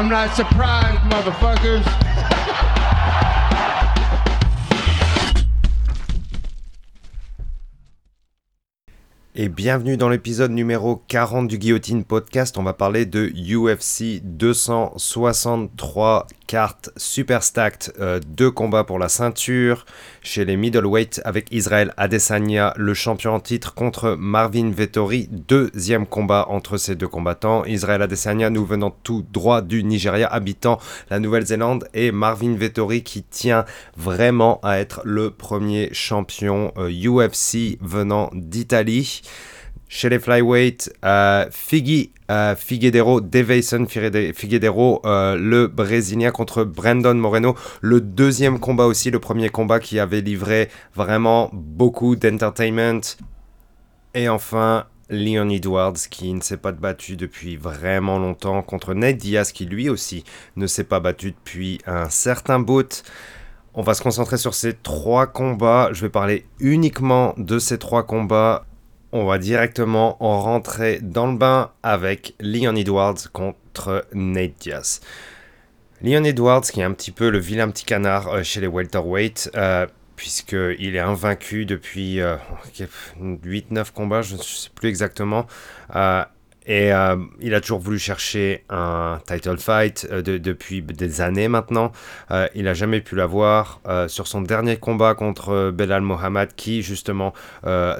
I'm not surprised, motherfuckers. Et bienvenue dans l'épisode numéro 40 du Guillotine Podcast. On va parler de UFC 263 cartes super stacked. Euh, deux combats pour la ceinture chez les middleweight avec Israël Adesanya, le champion en titre contre Marvin Vettori. Deuxième combat entre ces deux combattants. Israël Adesanya nous venant tout droit du Nigeria, habitant la Nouvelle-Zélande. Et Marvin Vettori qui tient vraiment à être le premier champion UFC euh, venant d'Italie. Chez les flyweight, euh, Figgy, euh, Figuedero, euh, le Brésilien contre Brandon Moreno. Le deuxième combat aussi, le premier combat qui avait livré vraiment beaucoup d'entertainment. Et enfin, Leon Edwards qui ne s'est pas battu depuis vraiment longtemps contre Ned Diaz qui lui aussi ne s'est pas battu depuis un certain bout. On va se concentrer sur ces trois combats. Je vais parler uniquement de ces trois combats on va directement en rentrer dans le bain avec Leon Edwards contre Nate Diaz. Leon Edwards, qui est un petit peu le vilain petit canard euh, chez les welterweight, euh, puisqu'il est invaincu depuis 8-9 euh, combats, je ne sais plus exactement. Et euh, il a toujours voulu chercher un title fight euh, depuis des années maintenant. Euh, il n'a jamais pu l'avoir. sur son dernier combat contre Belal Mohamed, qui justement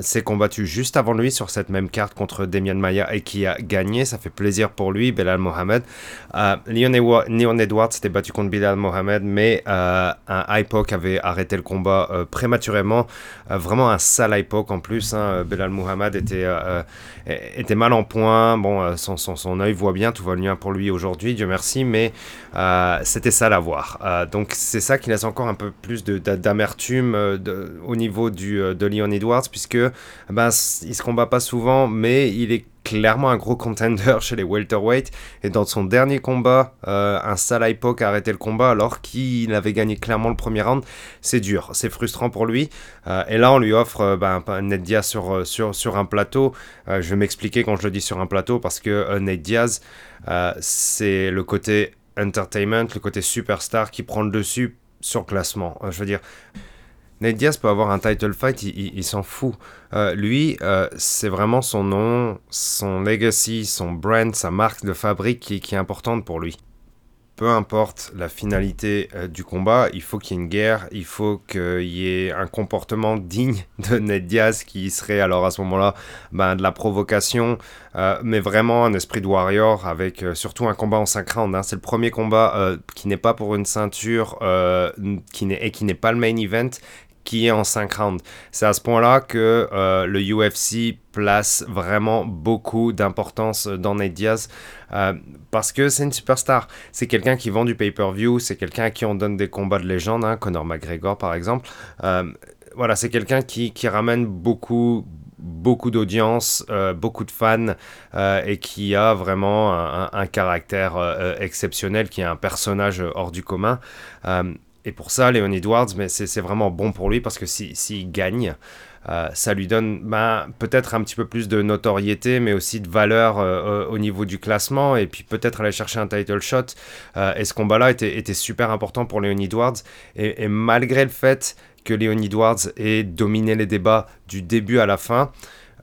s'est combattu juste avant lui sur cette même carte contre Demian Maya et qui a gagné. Ça fait plaisir pour lui, Belal Mohamed. Leon, Edwards s'était battu contre Belal Mohamed, mais un IPOC avait arrêté le combat prématurément. vraiment un sale IPOC en plus. Hein. Belal Mohamed était, était mal en point bon, euh, son, œil voit bien, tout va bien pour lui aujourd'hui, Dieu merci, mais euh, c'était ça à voir. Euh, donc c'est ça qui laisse encore un peu plus d'amertume au niveau de Leon Edwards, puisque ben, il se combat pas souvent, mais il est clairement un gros contender chez les welterweight. Et dans son dernier combat, euh, un Salah a arrêté le combat alors qu'il avait gagné clairement le premier round. C'est dur, c'est frustrant pour lui. Euh, et là, on lui offre euh, ben, Ned Diaz sur, sur, sur un plateau. je vais m'expliquer quand je le dis sur un plateau parce que Ned Diaz, c'est le côté entertainment, le côté superstar qui prend le dessus sur classement. je veux dire, Nate Diaz peut avoir un title fight, il, s'en fout. Euh, lui, euh, c'est vraiment son nom, son legacy, son brand, sa marque de fabrique qui, est importante pour lui peu importe la finalité euh, du combat, il faut qu'il y ait une guerre, il faut qu'il y ait un comportement digne de Ned Diaz qui serait alors à ce moment-là ben, de la provocation, mais vraiment un esprit de warrior avec surtout un combat en 5 rounds. Hein. C'est le premier combat qui n'est pas pour une ceinture et qui n'est pas le main event qui est en 5 rounds. C'est à ce point-là que euh, le UFC place vraiment beaucoup d'importance dans Nate Diaz euh, parce que c'est une superstar. C'est quelqu'un qui vend du pay-per-view, c'est quelqu'un à qui on donne des combats de légende, hein, Conor McGregor par exemple. Euh, voilà, c'est quelqu'un qui, ramène beaucoup, beaucoup d'audience, beaucoup de fans et qui a vraiment un, un caractère exceptionnel, qui est un personnage hors du commun. Et pour ça, Léon Edwards, mais c'est vraiment bon pour lui parce que s'il gagne, euh, ça lui donne ben, peut-être un petit peu plus de notoriété, mais aussi de valeur euh, au niveau du classement, et puis peut-être aller chercher un title shot. Euh, et ce combat-là était, super important pour Léon Edwards. Et, et, malgré le fait que Léon Edwards ait dominé les débats du début à la fin,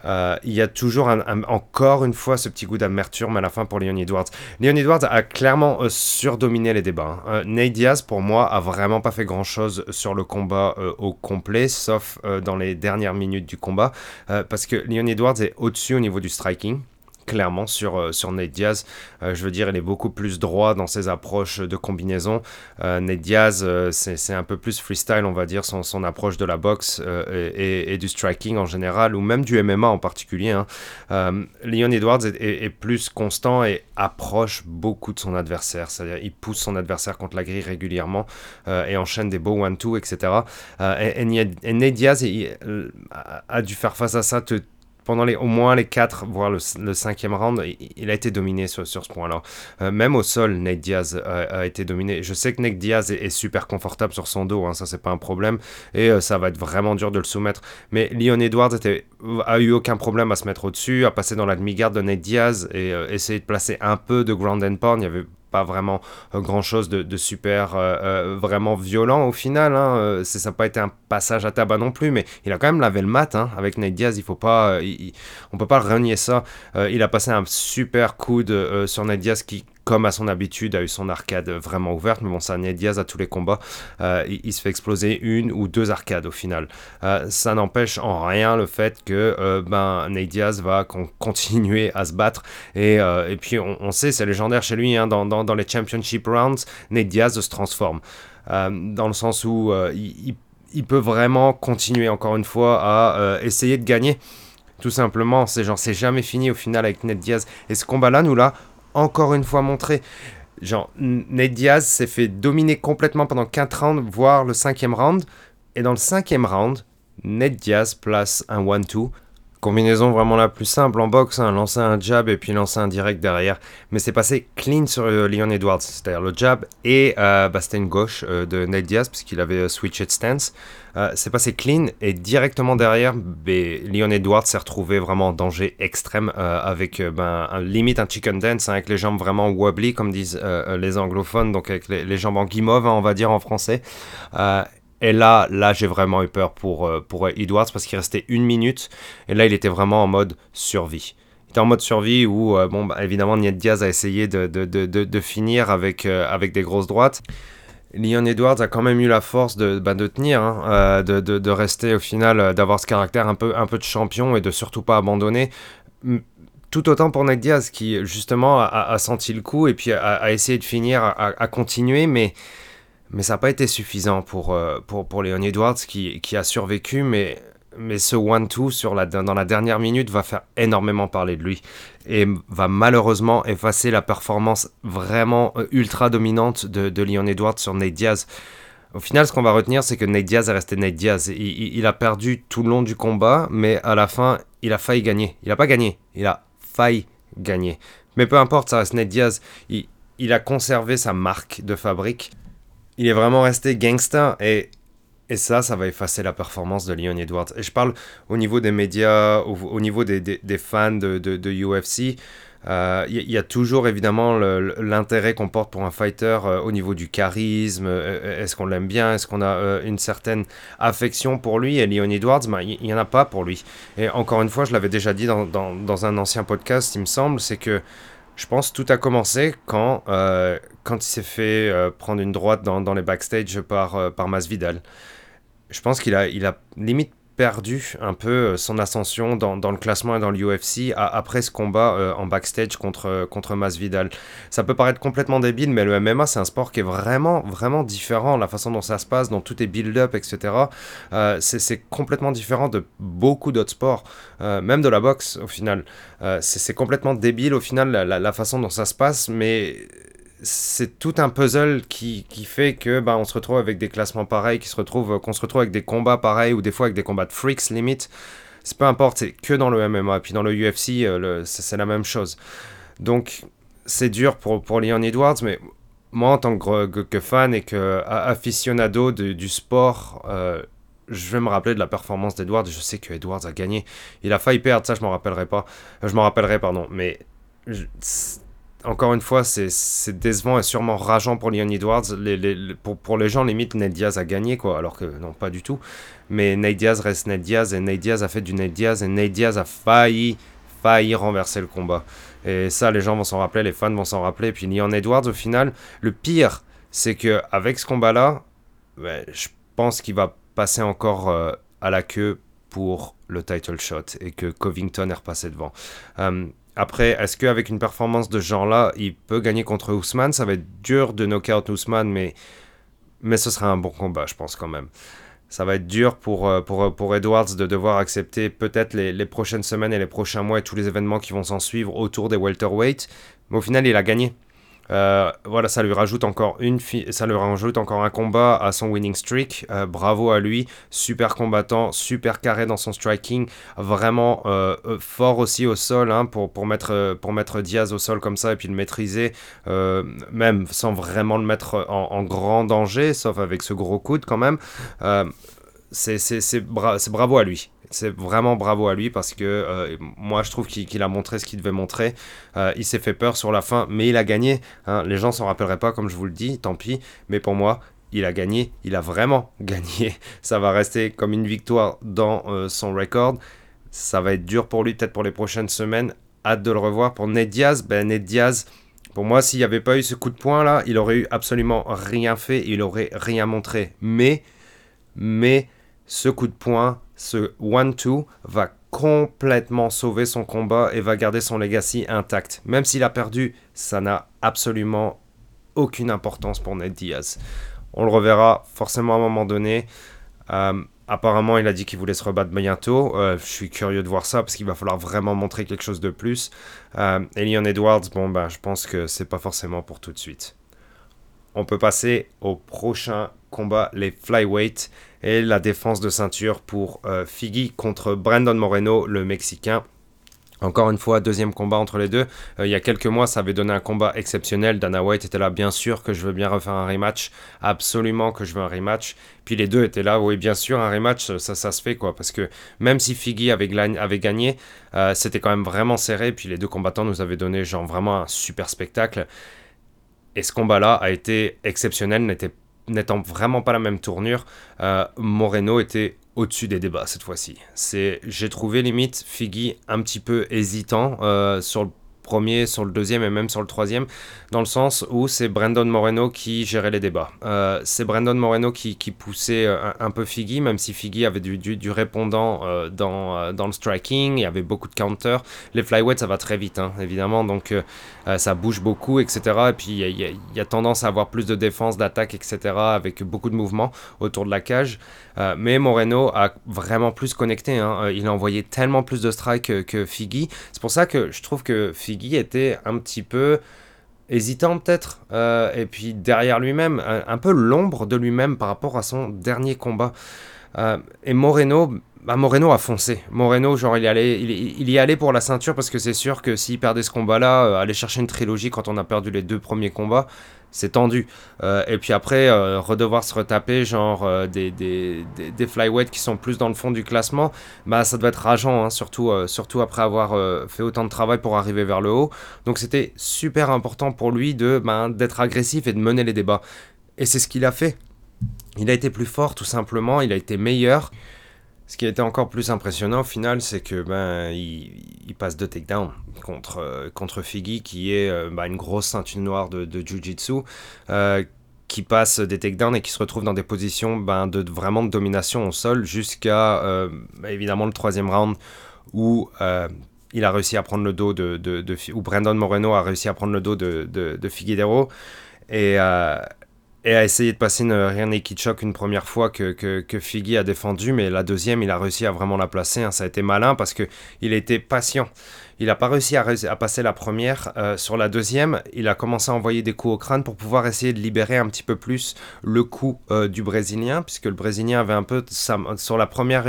euh, il y a toujours encore une fois ce petit goût d'amertume à la fin pour Leon Edwards. Leon Edwards a clairement euh, surdominé les débats. Hein. Euh, Diaz, pour moi, a vraiment pas fait grand chose sur le combat au complet, sauf dans les dernières minutes du combat, parce que Leon Edwards est au-dessus au niveau du striking clairement sur, euh, sur Nate Diaz. Euh, je veux dire, il est beaucoup plus droit dans ses approches de combinaison. Euh, Diaz, c'est un peu plus freestyle, on va dire, son, son approche de la boxe et, du striking en général, ou même du MMA en particulier. Hein. Leon Edwards est, plus constant et approche beaucoup de son adversaire. C'est-à-dire, il pousse son adversaire contre la grille régulièrement et enchaîne des beaux one-two, etc. et, Diaz a dû faire face à ça pendant les, au moins les 4, voire le, cinquième round, il, a été dominé sur, sur ce point-là. Euh, même au sol, Nate Diaz a, été dominé. Je sais que Nate Diaz est, super confortable sur son dos, hein, ça c'est pas un problème, et euh, ça va être vraiment dur de le soumettre. Mais Leon Edwards a eu aucun problème à se mettre au-dessus, à passer dans la demi-garde de Nate Diaz et euh, essayer de placer un peu de ground and pound. Il y avait pas vraiment grand chose de, super vraiment violent au final. Hein. ça n'a pas été un passage à tabac non plus, mais il a quand même lavé le mat hein, avec Nate Diaz. Il faut pas, on peut pas renier ça. il a passé un super coup de, sur Nate Diaz qui comme à son habitude, a eu son arcade vraiment ouverte. Mais bon, ça, Ned Diaz à tous les combats, euh, il, se fait exploser une ou deux arcades au final. Euh, ça n'empêche en rien le fait que euh, ben, Diaz va continuer à se battre. Et, et puis, on, sait, c'est légendaire chez lui, hein, dans, les Championship Rounds, Ned Diaz se transforme. dans le sens où il, il, peut vraiment continuer, encore une fois, à essayer de gagner. Tout simplement, c'est genre, c'est jamais fini au final avec Ned Diaz. Et ce combat-là, nous là, encore une fois montré. Genre, Ned Diaz s'est fait dominer complètement pendant 4 rounds, voire le cinquième round. Et dans le cinquième round, Ned Diaz place un 1-2 Combinaison vraiment la plus simple en boxe, hein, lancer un jab et puis lancer un direct derrière. Mais c'est passé clean sur euh, Leon Edwards, c'est-à-dire le jab et euh, bah, c'était une gauche euh, de Ned Diaz puisqu'il avait euh, switched stance. c'est passé clean et directement derrière, ben, Leon Edwards s'est retrouvé vraiment en danger extrême avec ben, un, limite un chicken dance hein, avec les jambes vraiment wobbly comme disent les anglophones, donc avec les, jambes en guimauve hein, on va dire en français. Et là, là j'ai vraiment eu peur pour, euh, pour Edwards parce qu'il restait une minute. Et là, il était vraiment en mode survie. Il était en mode survie où, euh, bon, bah, évidemment, Niet Diaz a essayé de, de, de, de finir avec, euh, avec des grosses droites. Leon Edwards a quand même eu la force de, bah, de tenir, hein, de, de, rester au final, d'avoir ce caractère un peu, un peu de champion et de surtout pas abandonner. Tout autant pour Ned Diaz qui justement a, senti le coup et puis a, essayé de finir, à continuer, mais mais ça n'a pas été suffisant pour, euh, pour, pour Leon Edwards qui, qui a survécu, mais, mais ce one-two dans la dernière minute va faire énormément parler de lui et va malheureusement effacer la performance vraiment euh, ultra dominante de, de Leon Edwards sur Nate Diaz. Au final, ce qu'on va retenir, c'est que Nate Diaz est resté Nate Diaz. Il, il, a perdu tout le long du combat, mais à la fin, il a failli gagner. Il n'a pas gagné, il a failli gagner. Mais peu importe, ça reste Nate Diaz. Il, il a conservé sa marque de fabrique il est vraiment resté gangster et, et ça, ça va effacer la performance de Leon Edwards. Et je parle au niveau des médias, au, niveau des, fans de, de, UFC. Il euh, y, a toujours évidemment l'intérêt qu'on porte pour un fighter euh, au niveau du charisme. Euh, est-ce qu'on l'aime bien Est-ce qu'on a une certaine affection pour lui? Et Leon Edwards, ben, il n'y en a pas pour lui. Et encore une fois, je l'avais déjà dit dans, dans, dans, un ancien podcast, il me semble, c'est que je pense tout a commencé quand, euh, quand il s'est fait euh, prendre une droite dans, dans les backstage par, euh, par Masvidal. Je pense qu'il a, il a limite perdu un peu euh, son ascension dans, le classement et dans l'UFC après ce combat euh, en backstage contre, contre Masvidal. Ça peut paraître complètement débile, mais le MMA, c'est un sport qui est vraiment, vraiment différent. La façon dont ça se passe, dont tout est build-up, etc. Euh, c'est complètement différent de beaucoup d'autres sports, même de la boxe au final. c'est complètement débile au final la, la façon dont ça se passe, mais c'est tout un puzzle qui, qui, fait que bah, on se retrouve avec des classements pareils, qui se retrouve, qu'on se retrouve avec des combats pareils ou des fois avec des combats de freaks limite. C'est peu importe, c'est que dans le MMA. Puis dans le UFC, euh, c'est la même chose. Donc c'est dur pour, pour Leon Edwards, mais moi en tant que, fan et que aficionado du sport, euh, je vais me rappeler de la performance d'Edwards. Je sais que Edwards a gagné. Il a failli perdre, ça je m'en rappellerai pas. Je m'en rappellerai, pardon. Mais encore une fois, c'est décevant et sûrement rageant pour Leon Edwards. pour, les gens, limite, Ned Diaz a gagné, quoi, alors que non, pas du tout. Mais Ned Diaz reste Ned Diaz et Ned Diaz a fait du Ned Diaz et Ned Diaz a failli, failli renverser le combat. Et ça, les gens vont s'en rappeler, les fans vont s'en rappeler. Et puis Leon Edwards, au final, le pire, c'est que avec ce combat-là, je pense qu'il va passer encore euh, à la queue pour le title shot et que Covington est repassé devant. Euh, après, est-ce qu'avec une performance de genre-là, il peut gagner contre Ousmane? Ça va être dur de knockout Ousmane, mais, mais ce sera un bon combat, je pense quand même. Ça va être dur pour, euh, pour, pour Edwards de devoir accepter peut-être les, les, prochaines semaines et les prochains mois et tous les événements qui vont s'en suivre autour des welterweights. Mais au final, il a gagné. Euh, voilà, ça lui rajoute encore une ça lui rajoute encore un combat à son winning streak. Euh, bravo à lui, super combattant, super carré dans son striking, vraiment euh, fort aussi au sol hein, pour, pour, mettre, pour mettre Diaz au sol comme ça et puis le maîtriser, même sans vraiment le mettre en, en, grand danger, sauf avec ce gros coude quand même c'est bravo à lui. C'est vraiment bravo à lui parce que euh, moi je trouve qu'il a montré ce qu'il devait montrer. Euh, il s'est fait peur sur la fin, mais il a gagné. Hein. Les gens s'en rappelleraient pas, comme je vous le dis, tant pis. Mais pour moi, il a gagné. Il a vraiment gagné. Ça va rester comme une victoire dans euh, son record. Ça va être dur pour lui, peut-être pour les prochaines semaines. Hâte de le revoir. Pour Ned Diaz, ben Ned Diaz. Pour moi, s'il n'y avait pas eu ce coup de poing là, il aurait eu absolument rien fait, il aurait rien montré. Mais, mais, ce coup de poing, ce one-two va complètement sauver son combat et va garder son legacy intact. Même s'il a perdu, ça n'a absolument aucune importance pour Ned Diaz. On le reverra forcément à un moment donné. Euh, apparemment, il a dit qu'il voulait se rebattre bientôt. Euh, je suis curieux de voir ça parce qu'il va falloir vraiment montrer quelque chose de plus. Euh, Edwards, bon, ben, je pense que c'est pas forcément pour tout de suite. On peut passer au prochain combat, les flyweight et la défense de ceinture pour euh, Figgy contre Brandon Moreno, le Mexicain. Encore une fois, deuxième combat entre les deux. Euh, il y a quelques mois, ça avait donné un combat exceptionnel. Dana White était là, bien sûr que je veux bien refaire un rematch. Absolument que je veux un rematch. Puis les deux étaient là, oui, bien sûr, un rematch, ça, ça se fait quoi. Parce que même si Figgy avait, gagné, euh, c'était quand même vraiment serré. Puis les deux combattants nous avaient donné genre vraiment un super spectacle. Et ce combat-là a été exceptionnel, n'était n'étant vraiment pas la même tournure, euh, Moreno était au-dessus des débats cette fois-ci. C'est, j'ai trouvé limite Figgy un petit peu hésitant euh, sur le premier, sur le deuxième et même sur le troisième, dans le sens où c'est Brandon Moreno qui gérait les débats. Euh, c'est Brandon Moreno qui, poussait euh, un, peu Figgy, même si Figgy avait du, du, répondant euh, dans, dans le striking, il y avait beaucoup de counters. Les flyweights, ça va très vite, hein, évidemment, donc ça bouge beaucoup, etc. Et puis il y, a tendance à avoir plus de défense, d'attaque, etc., avec beaucoup de mouvements autour de la cage. mais Moreno a vraiment plus connecté. Hein. Il a envoyé tellement plus de strikes que, que Figgy. C'est pour ça que je trouve que Figgy était un petit peu hésitant peut-être, euh, et puis derrière lui-même, un, peu l'ombre de lui-même par rapport à son dernier combat. Euh, et Moreno, bah Moreno a foncé. Moreno, genre, il y, allait, il, y allait pour la ceinture parce que c'est sûr que s'il perdait ce combat-là, euh, aller chercher une trilogie quand on a perdu les deux premiers combats, c'est tendu. Euh, et puis après, euh, redevoir se retaper, genre euh, des, des, des, flyweights qui sont plus dans le fond du classement, bah ça doit être rageant, hein, surtout, surtout après avoir fait autant de travail pour arriver vers le haut. Donc c'était super important pour lui de ben, d'être agressif et de mener les débats. Et c'est ce qu'il a fait. Il a été plus fort, tout simplement, il a été meilleur. Ce qui été encore plus impressionnant au final, c'est que ben il, passe de takedown contre euh, contre qui est euh, ben, une grosse ceinture noire de, de jiu-jitsu. Euh, qui passe des takedowns et qui se retrouve dans des positions ben, de vraiment de domination au sol jusqu'à évidemment le troisième round où il a réussi à prendre le dos de, de, Brandon Moreno a réussi à prendre le dos de, de, de et, et a essayé de passer une naked choc une première fois que, que, que, Figgy a défendu, mais la deuxième, il a réussi à vraiment la placer. Hein. Ça a été malin parce que il était patient. Il n'a pas réussi à, passer la première. Euh, sur la deuxième, il a commencé à envoyer des coups au crâne pour pouvoir essayer de libérer un petit peu plus le coup euh, du Brésilien, puisque le Brésilien avait un peu, sur la première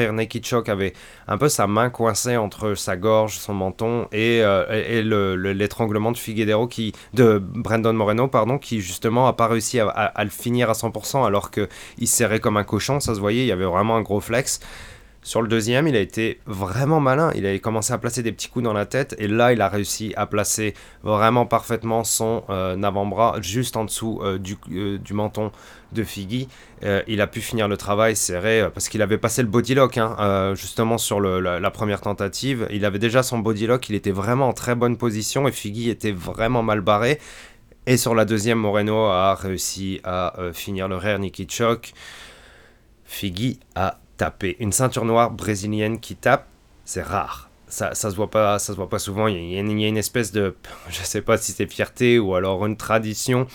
avait un peu sa main coincée entre sa gorge, son menton et, euh, l'étranglement de Figueroa qui, de Brandon Moreno, pardon, qui justement a pas réussi à, le finir à 100% alors qu'il serrait comme un cochon, ça se voyait, il y avait vraiment un gros flex. Sur le deuxième, il a été vraiment malin. Il a commencé à placer des petits coups dans la tête. Et là, il a réussi à placer vraiment parfaitement son euh, avant-bras juste en dessous euh, euh, du, menton de Figgy. il a pu finir le travail serré parce qu'il avait passé le body lock hein, justement sur la, première tentative. Il avait déjà son body lock. Il était vraiment en très bonne position et Figgy était vraiment mal barré. Et sur la deuxième, Moreno a réussi à finir le rear Nicky choke. Figgy a taper. Une ceinture noire brésilienne qui tape, c'est rare. Ça, ça se voit pas, ça se voit pas souvent. Il y, a, une, espèce de, je sais pas si c'est fierté ou alors une tradition,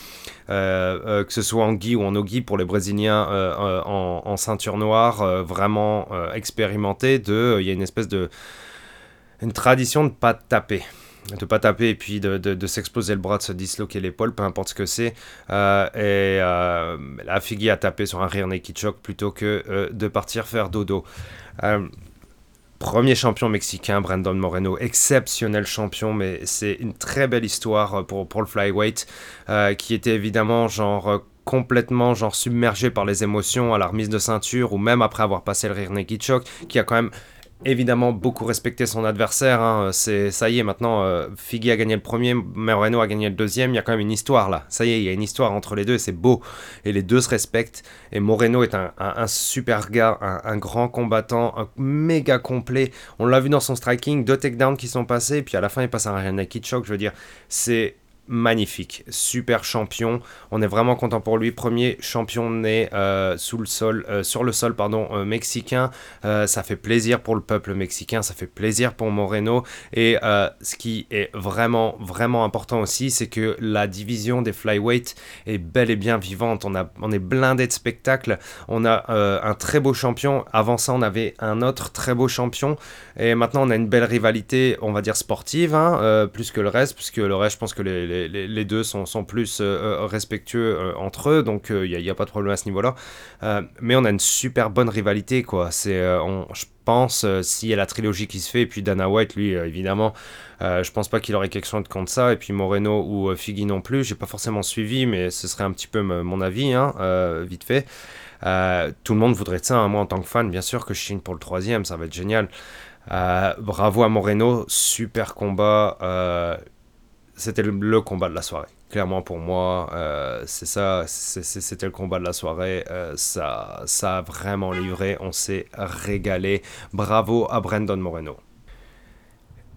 euh, euh, que ce soit en gi ou en ogi pour les Brésiliens euh, en, ceinture noire, vraiment expérimenté. De, il y a une espèce de, une tradition de pas taper de pas taper et puis de, de, s'exploser le bras, de se disloquer l'épaule, peu importe ce que c'est. Euh, et euh, la Figgy a tapé sur un rear naked choke plutôt que euh, de partir faire dodo. premier champion mexicain, Brandon Moreno, exceptionnel champion, mais c'est une très belle histoire pour, pour le flyweight, qui était évidemment genre complètement genre submergé par les émotions à la remise de ceinture ou même après avoir passé le rear qui a quand même évidemment beaucoup respecté son adversaire. Hein. C'est ça y est maintenant. Euh, a gagné le premier, Moreno a gagné le deuxième. Il y a quand même une histoire là. Ça y est, il y a une histoire entre les deux. C'est beau et les deux se respectent. Et Moreno est un, super gars, un, grand combattant, un méga complet. On l'a vu dans son striking, deux takedowns qui sont passés, puis à la fin il passe un naked choke. Je veux dire, c'est magnifique, super champion. On est vraiment content pour lui. Premier champion né euh, sous le sol, euh, sur le sol pardon, euh, mexicain. ça fait plaisir pour le peuple mexicain, ça fait plaisir pour Moreno. Et ce qui est vraiment, vraiment important aussi, c'est que la division des flyweight est bel et bien vivante. On, a, on est blindé de spectacles. On a un très beau champion. Avant ça, on avait un autre très beau champion. Et maintenant, on a une belle rivalité, on va dire sportive, hein, plus que le reste, puisque le reste, je pense que les les, deux sont, plus euh, euh, respectueux euh, entre eux, donc il n'y a, pas de problème à ce niveau-là. mais on a une super bonne rivalité, quoi. C'est, je pense, s'il y a la trilogie qui se fait, et puis Dana White, lui, évidemment, je pense pas qu'il aurait quelque chose contre ça, et puis Moreno ou Figgy non plus, j'ai pas forcément suivi, mais ce serait un petit peu mon avis, hein, vite fait. tout le monde voudrait ça, hein. moi en tant que fan, bien sûr que je signe pour le troisième, ça va être génial. bravo à Moreno, super combat c'était le, combat de la soirée. Clairement pour moi, euh, c'est ça, c'était le combat de la soirée. Euh, ça, ça a vraiment livré, on s'est régalé. Bravo à Brandon Moreno.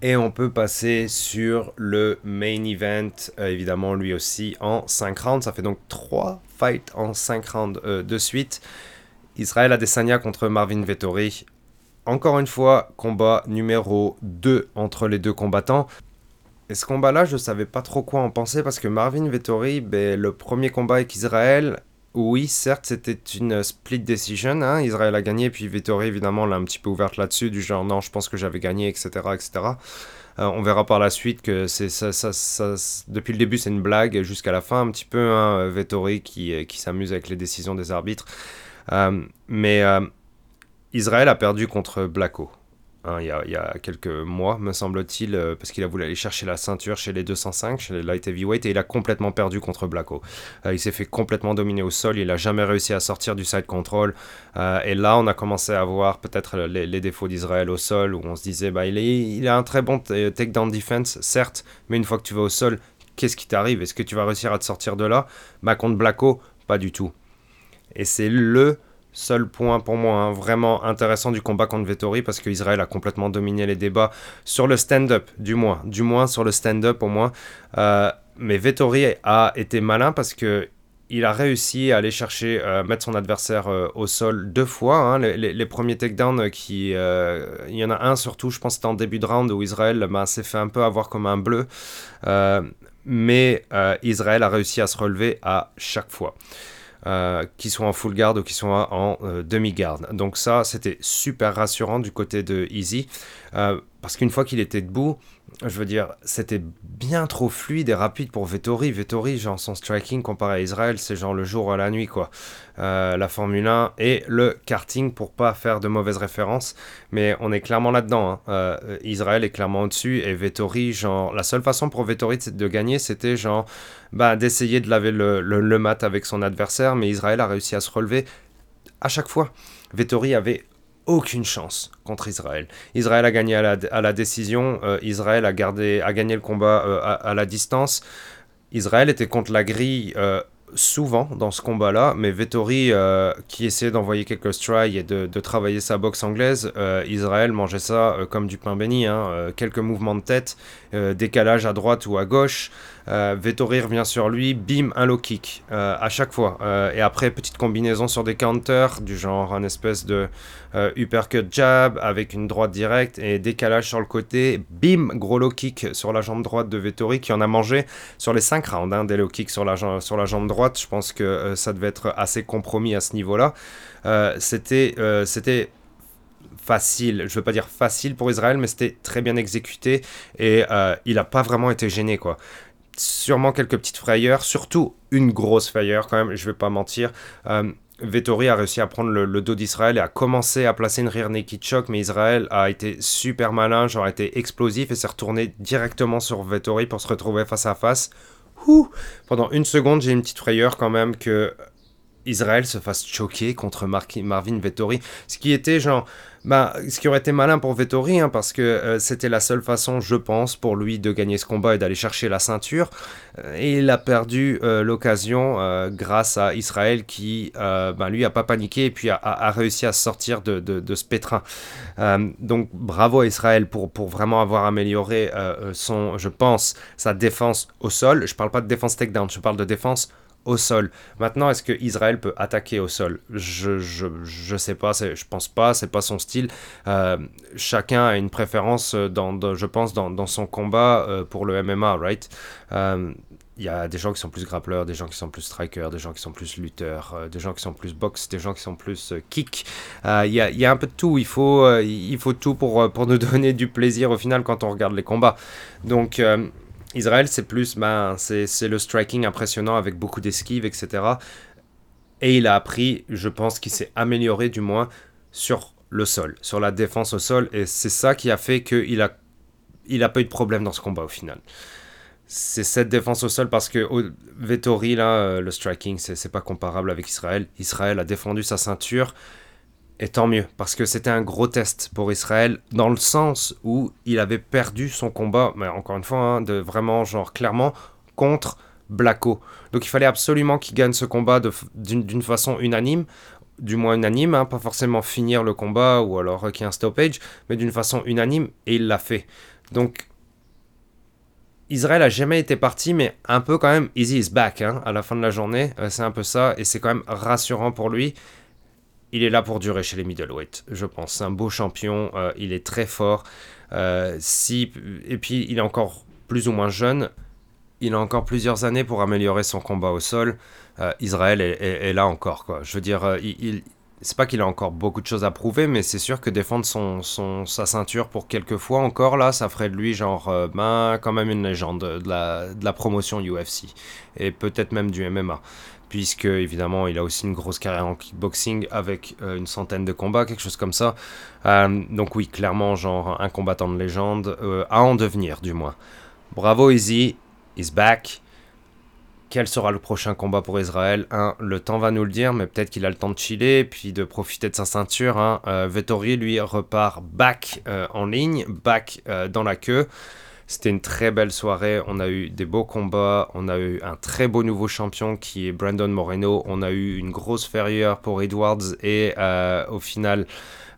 Et on peut passer sur le main event, euh, évidemment lui aussi en 5 rounds. Ça fait donc 3 fights en 5 rounds de suite. Israël Adesanya contre Marvin Vettori. Encore une fois, combat numéro 2 entre les deux combattants. Et ce combat-là, je savais pas trop quoi en penser parce que Marvin Vettori, ben, le premier combat avec Israël, oui, certes, c'était une split decision. Hein, Israël a gagné, puis Vettori, évidemment, l'a un petit peu ouverte là-dessus, du genre non, je pense que j'avais gagné, etc. etc. Euh, on verra par la suite que c'est ça, ça, ça, depuis le début, c'est une blague jusqu'à la fin, un petit peu. Hein, Vettori qui, qui s'amuse avec les décisions des arbitres. Euh, mais euh, Israël a perdu contre Blacko. Hein, il, y a, quelques mois, me semble-t-il, euh, parce qu'il a voulu aller chercher la ceinture chez les 205, chez les light heavyweight, et il a complètement perdu contre Blacko. Euh, il s'est fait complètement dominer au sol, il n'a jamais réussi à sortir du side control. Euh, et là, on a commencé à voir peut-être les, défauts d'Israël au sol, où on se disait, bah, il, a un très bon takedown defense, certes, mais une fois que tu vas au sol, qu'est-ce qui t'arrive? Est-ce que tu vas réussir à te sortir de là? Bah, contre Blacko, pas du tout. Et c'est le seul point pour moi hein, vraiment intéressant du combat contre Vettori parce qu'Israël a complètement dominé les débats sur le stand-up, du moins, du sur le stand-up au moins. Euh, mais Vettori a été malin parce que il a réussi à aller chercher, euh, mettre son adversaire euh, au sol deux fois. Hein. les, premiers takedowns, qui, il y en a un surtout, je pense c'était en début de round où Israël bah, s'est fait un peu avoir comme un bleu. mais Israël a réussi à se relever à chaque fois. Euh, qui sont en full guard ou qui sont en euh, demi-garde. Donc ça, c'était super rassurant du côté de Easy. Euh, parce qu'une fois qu'il était debout, je veux dire, c'était bien trop fluide et rapide pour Vettori. Vettori, genre son striking comparé à Israël, c'est genre le jour à la nuit, quoi. Euh, la Formule 1 et le karting pour pas faire de mauvaises références. Mais on est clairement là-dedans. Hein. Euh, Israël est clairement au-dessus et Vettori, genre, la seule façon pour Vettori de gagner, c'était genre, bah, d'essayer de laver le, le, le mat avec son adversaire. Mais Israël a réussi à se relever à chaque fois. Vettori avait aucune chance contre Israël. Israël a gagné à la, décision, euh, Israël a, gardé, a gagné le combat euh, à, la distance. Israël était contre la grille euh, souvent dans ce combat-là, mais Vettori, qui essayait d'envoyer quelques strikes et de, travailler sa boxe anglaise, Israël mangeait ça comme du pain béni. Hein. quelques mouvements de tête, décalage à droite ou à gauche. Euh, Vettori revient sur lui, bim, un low kick euh, à chaque fois. Euh, et après, petite combinaison sur des counters, du genre un espèce de uppercut jab avec une droite directe et décalage sur le côté, bim, gros low kick sur la jambe droite de Vettori qui en a mangé sur les 5 rounds, hein, des low kicks sur la, sur la jambe droite. Je pense que ça devait être assez compromis à ce niveau-là. c'était facile, je veux pas dire facile pour Israël, mais c'était très bien exécuté et il n'a pas vraiment été gêné quoi sûrement quelques petites frayeurs, surtout une grosse frayeur quand même, je vais pas mentir. Euh, Vettori a réussi à prendre le, dos d'Israël et a commencé à placer une rear naked choke, mais Israël a été super malin, genre a été explosif et s'est retourné directement sur Vettori pour se retrouver face à face. Pendant une seconde, j'ai une petite frayeur quand même que Israël se fasse choquer contre Marvin Vettori. Ce qui était genre. Bah, ce qui aurait été malin pour Vettori, hein, parce que euh, c'était la seule façon, je pense, pour lui de gagner ce combat et d'aller chercher la ceinture. Euh, et il a perdu euh, l'occasion grâce à Israël qui, bah, lui, a pas paniqué et puis a, réussi à sortir de, de, ce pétrin. donc bravo à Israël pour, pour vraiment avoir amélioré son, je pense, sa défense au sol. Je parle pas de défense takedown, je parle de défense au sol. Maintenant, est-ce que Israël peut attaquer au sol? Je, je, je sais pas, je pense pas, c'est pas son style. Euh, chacun a une préférence, dans, je pense, dans, son combat euh, pour le MMA, right? Euh, il y a des gens qui sont plus grappleurs, des gens qui sont plus strikers, des gens qui sont plus lutteurs, des gens qui sont plus box, des gens qui sont plus kick. Il y, a, y, a, un peu de tout. Il faut, il faut tout pour, pour nous donner du plaisir au final quand on regarde les combats. Donc, Israël, c'est plus, ben, c'est le striking impressionnant avec beaucoup d'esquives, etc. Et il a appris, je pense qu'il s'est amélioré du moins sur le sol, sur la défense au sol. Et c'est ça qui a fait qu'il a, il a pas eu de problème dans ce combat au final. C'est cette défense au sol parce que Vettori, là, euh, le striking, c'est pas comparable avec Israël. Israël a défendu sa ceinture. Et tant mieux, parce que c'était un gros test pour Israël, dans le sens où il avait perdu son combat, mais encore une fois, hein, de vraiment, genre, clairement, contre Blacko. Donc il fallait absolument qu'il gagne ce combat d'une façon unanime, du moins unanime, hein, pas forcément finir le combat ou alors qu'il y ait un stoppage, mais d'une façon unanime, et il l'a fait. Donc Israël a jamais été parti, mais un peu quand même, Easy is back hein, à la fin de la journée. Euh, c'est un peu ça, et c'est quand même rassurant pour lui il est là pour durer chez les middleweight, je pense. C'est un beau champion, euh, il est très fort. Euh, si, et puis il est encore plus ou moins jeune. Il a encore plusieurs années pour améliorer son combat au sol. Euh, Israël est, là encore. Quoi. Je veux dire, il, c'est pas qu'il a encore beaucoup de choses à prouver, mais c'est sûr que défendre son, sa ceinture pour quelques fois encore, là, ça ferait de lui, genre, ben, quand même une légende de la, de la promotion UFC. Et peut-être même du MMA puisque évidemment il a aussi une grosse carrière en kickboxing avec euh, une centaine de combats, quelque chose comme ça. Euh, donc oui, clairement, genre un combattant de légende, euh, à en devenir du moins. Bravo Easy, is back. Quel sera le prochain combat pour Israël? Hein, Le temps va nous le dire, mais peut-être qu'il a le temps de chiller, puis de profiter de sa ceinture. Hein. Vettori, lui, repart back en ligne, back dans la queue. C'était une très belle soirée. On a eu des beaux combats. On a eu un très beau nouveau champion qui est Brandon Moreno. On a eu une grosse ferrière pour Edwards et euh, au final,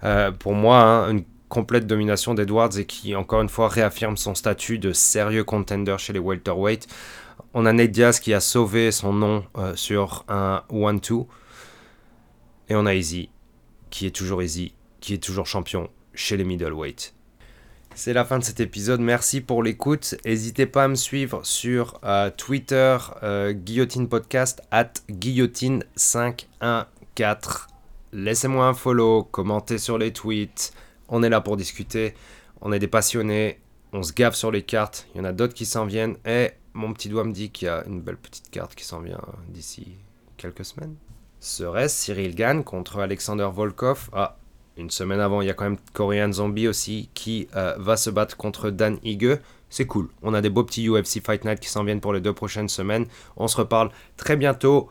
euh, pour moi, hein, une complète domination d'Edwards et qui, encore une fois, réaffirme son statut de sérieux contender chez les welterweight. On a Nate Diaz qui a sauvé son nom euh, sur un 1-2. Et on a Easy, qui est toujours Easy, qui est toujours champion chez les middleweight. C'est la fin de cet épisode. Merci pour l'écoute. N'hésitez pas à me suivre sur euh, Twitter, euh, Guillotine Podcast, at Guillotine514. Laissez-moi un follow, commentez sur les tweets. On est là pour discuter. On est des passionnés. On se gave sur les cartes. Il y en a d'autres qui s'en viennent. Et mon petit doigt me dit qu'il y a une belle petite carte qui s'en vient d'ici quelques semaines. Serait-ce Cyril Gann contre Alexander Volkov? Ah, une semaine avant, il y a quand même Korean Zombie aussi qui euh, va se battre contre Dan Ige. C'est cool. On a des beaux petits UFC Fight Night qui s'en viennent pour les deux prochaines semaines. On se reparle très bientôt.